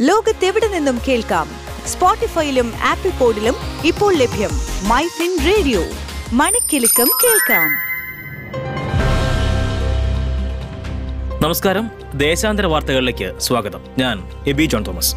ലോകത്തെവിടെ നിന്നും കേൾക്കാം? സ്പോട്ടിഫൈയിലും ആപ്പിൾ പോഡിലും ഇപ്പോൾ ലഭ്യം മൈ ഫിൻ റേഡിയോ. മണിക്കെലക്കം കേൾക്കാം. നമസ്കാരം. ദേശാന്തര വാർത്തകളിലേക്ക് സ്വാഗതം. ഞാൻ Aby John Thomas.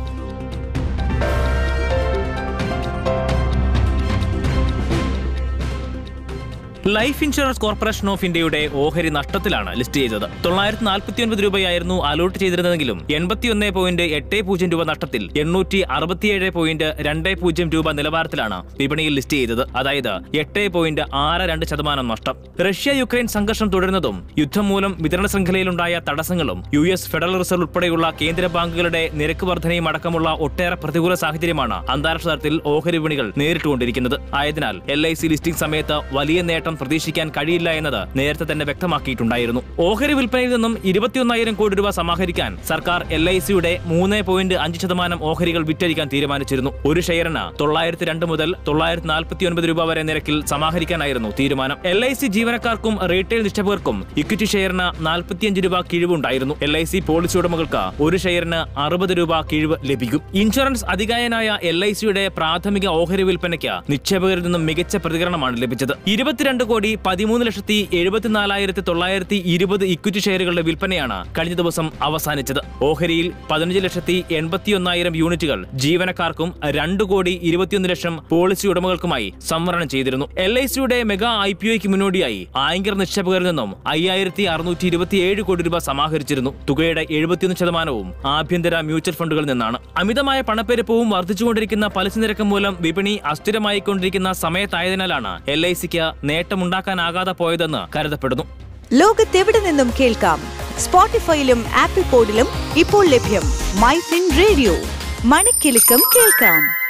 Life insurance corporation of ഇന്ത്യയുടെ ഓഹരി നഷ്ടത്തിലാണ് ലിസ്റ്റ് ചെയ്തത്. തൊള്ളായിരത്തി നാൽപ്പത്തി ഒൻപത് രൂപയായിരുന്നു അലോട്ട് ചെയ്തിരുന്നതെങ്കിലും എൺപത്തിയൊന്ന് പോയിന്റ് എട്ട് പൂജ്യം രൂപ നഷ്ടത്തിൽ എണ്ണൂറ്റി അറുപത്തിയേഴ് പോയിന്റ് രണ്ട് പൂജ്യം രൂപ നിലവാരത്തിലാണ് വിപണിയിൽ ലിസ്റ്റ് ചെയ്തത്. അതായത് എട്ട് പോയിന്റ് ആറ് രണ്ട് ശതമാനം നഷ്ടം. റഷ്യ യുക്രൈൻ സംഘർഷം തുടരുന്നതും യുദ്ധം മൂലം വിതരണ ശൃംഖലയിലുണ്ടായ തടസ്സങ്ങളും യു എസ് ഫെഡറൽ റിസർവ് ഉൾപ്പെടെയുള്ള കേന്ദ്ര ബാങ്കുകളുടെ നിരക്ക് വർധനയും അടക്കമുള്ള ഒട്ടേറെ പ്രതികൂല സാഹചര്യമാണ് അന്താരാഷ്ട്ര തലത്തിൽ ഓഹരി വിപണികൾ നേരിട്ടുകൊണ്ടിരിക്കുന്നത്. ആയതിനാൽ എൽ ഐ സി ലിസ്റ്റിംഗ് സമയത്ത് വലിയ നേട്ടം പ്രതീക്ഷിക്കാൻ കഴിയില്ല എന്നത് നേരത്തെ തന്നെ വ്യക്തമാക്കിയിട്ടുണ്ടായിരുന്നു. ഓഹരി വിൽപ്പനയിൽ നിന്നും ഇരുപത്തിയൊന്നായിരം കോടി രൂപ സമാഹരിക്കാൻ സർക്കാർ എൽ ഐ സിയുടെ മൂന്ന് പോയിന്റ് അഞ്ച് ശതമാനം ഓഹരികൾ വിറ്റഴിക്കാൻ തീരുമാനിച്ചിരുന്നു. ഒരു ഷെയറിന് തൊള്ളായിരത്തി രണ്ട് മുതൽ തൊള്ളായിരത്തി നാൽപ്പത്തി ഒൻപത് രൂപ വരെ നിരക്കിൽ സമാഹരിക്കാനായിരുന്നു തീരുമാനം. എൽ ഐ സി ജീവനക്കാർക്കും റീറ്റെയിൽ നിക്ഷേപകർക്കും ഇക്വിറ്റി ഷെയറിന് നാൽപ്പത്തിയഞ്ച് രൂപ കിഴിവുണ്ടായിരുന്നു. എൽ ഐ സി പോളിസി ഉടമകൾക്ക് ഒരു ഷെയറിന് അറുപത് രൂപ കിഴിവ് ലഭിക്കും. ഇൻഷുറൻസ് അധികായനായ എൽ ഐ സിയുടെ പ്രാഥമിക ഓഹരി വിൽപ്പനയ്ക്ക് നിക്ഷേപകരിൽ നിന്നും മികച്ച പ്രതികരണമാണ് ലഭിച്ചത്. ഇരുപത്തിരണ്ട് കോടി പതിമൂന്ന് ലക്ഷത്തി എഴുപത്തിനാലായിരത്തി തൊള്ളായിരത്തി ഇരുപത് ഇക്വിറ്റി ഷെയറുകളുടെ വിൽപ്പനയാണ് കഴിഞ്ഞ ദിവസം അവസാനിച്ചത്. ഓഹരിയിൽ പതിനഞ്ച് ലക്ഷത്തി എൺപത്തിയൊന്നായിരം യൂണിറ്റുകൾ ജീവനക്കാർക്കും രണ്ട് കോടി ഇരുപത്തിയൊന്ന് ലക്ഷം പോളിസി ഉടമകൾക്കുമായി സംവരണം ചെയ്തിരുന്നു. എൽ ഐ സിയുടെ മെഗാ ഐ പി ഒയ്ക്ക് മുന്നോടിയായി ആയങ്കർ നിക്ഷേപകരിൽ നിന്നും അയ്യായിരത്തി അറുന്നൂറ്റി ഇരുപത്തിയേഴ് കോടി രൂപ സമാഹരിച്ചിരുന്നു. തുകയുടെ എഴുപത്തിയൊന്ന് ശതമാനവും ആഭ്യന്തര മ്യൂച്വൽ ഫണ്ടുകളിൽ നിന്നാണ്. അമിതമായ പണപ്പെരുപ്പവും വർദ്ധിച്ചുകൊണ്ടിരിക്കുന്ന പലിശ നിരക്കും മൂലം വിപണി അസ്ഥിരമായിക്കൊണ്ടിരിക്കുന്ന സമയത്തായതിനാലാണ് എൽ ഐ സിക്ക് നേട്ടമുണ്ടാക്കാനാകാതെ പോയതെന്ന് കരുതപ്പെടുന്നു. ലോകത്തെവിടെ നിന്നും കേൾക്കാം. സ്പോട്ടിഫൈയിലും ആപ്പിൾ പോഡിലും ഇപ്പോൾ ലഭ്യം മൈ ഫിൻ റേഡിയോ. മണിക്കെലക്കം കേൾക്കാം.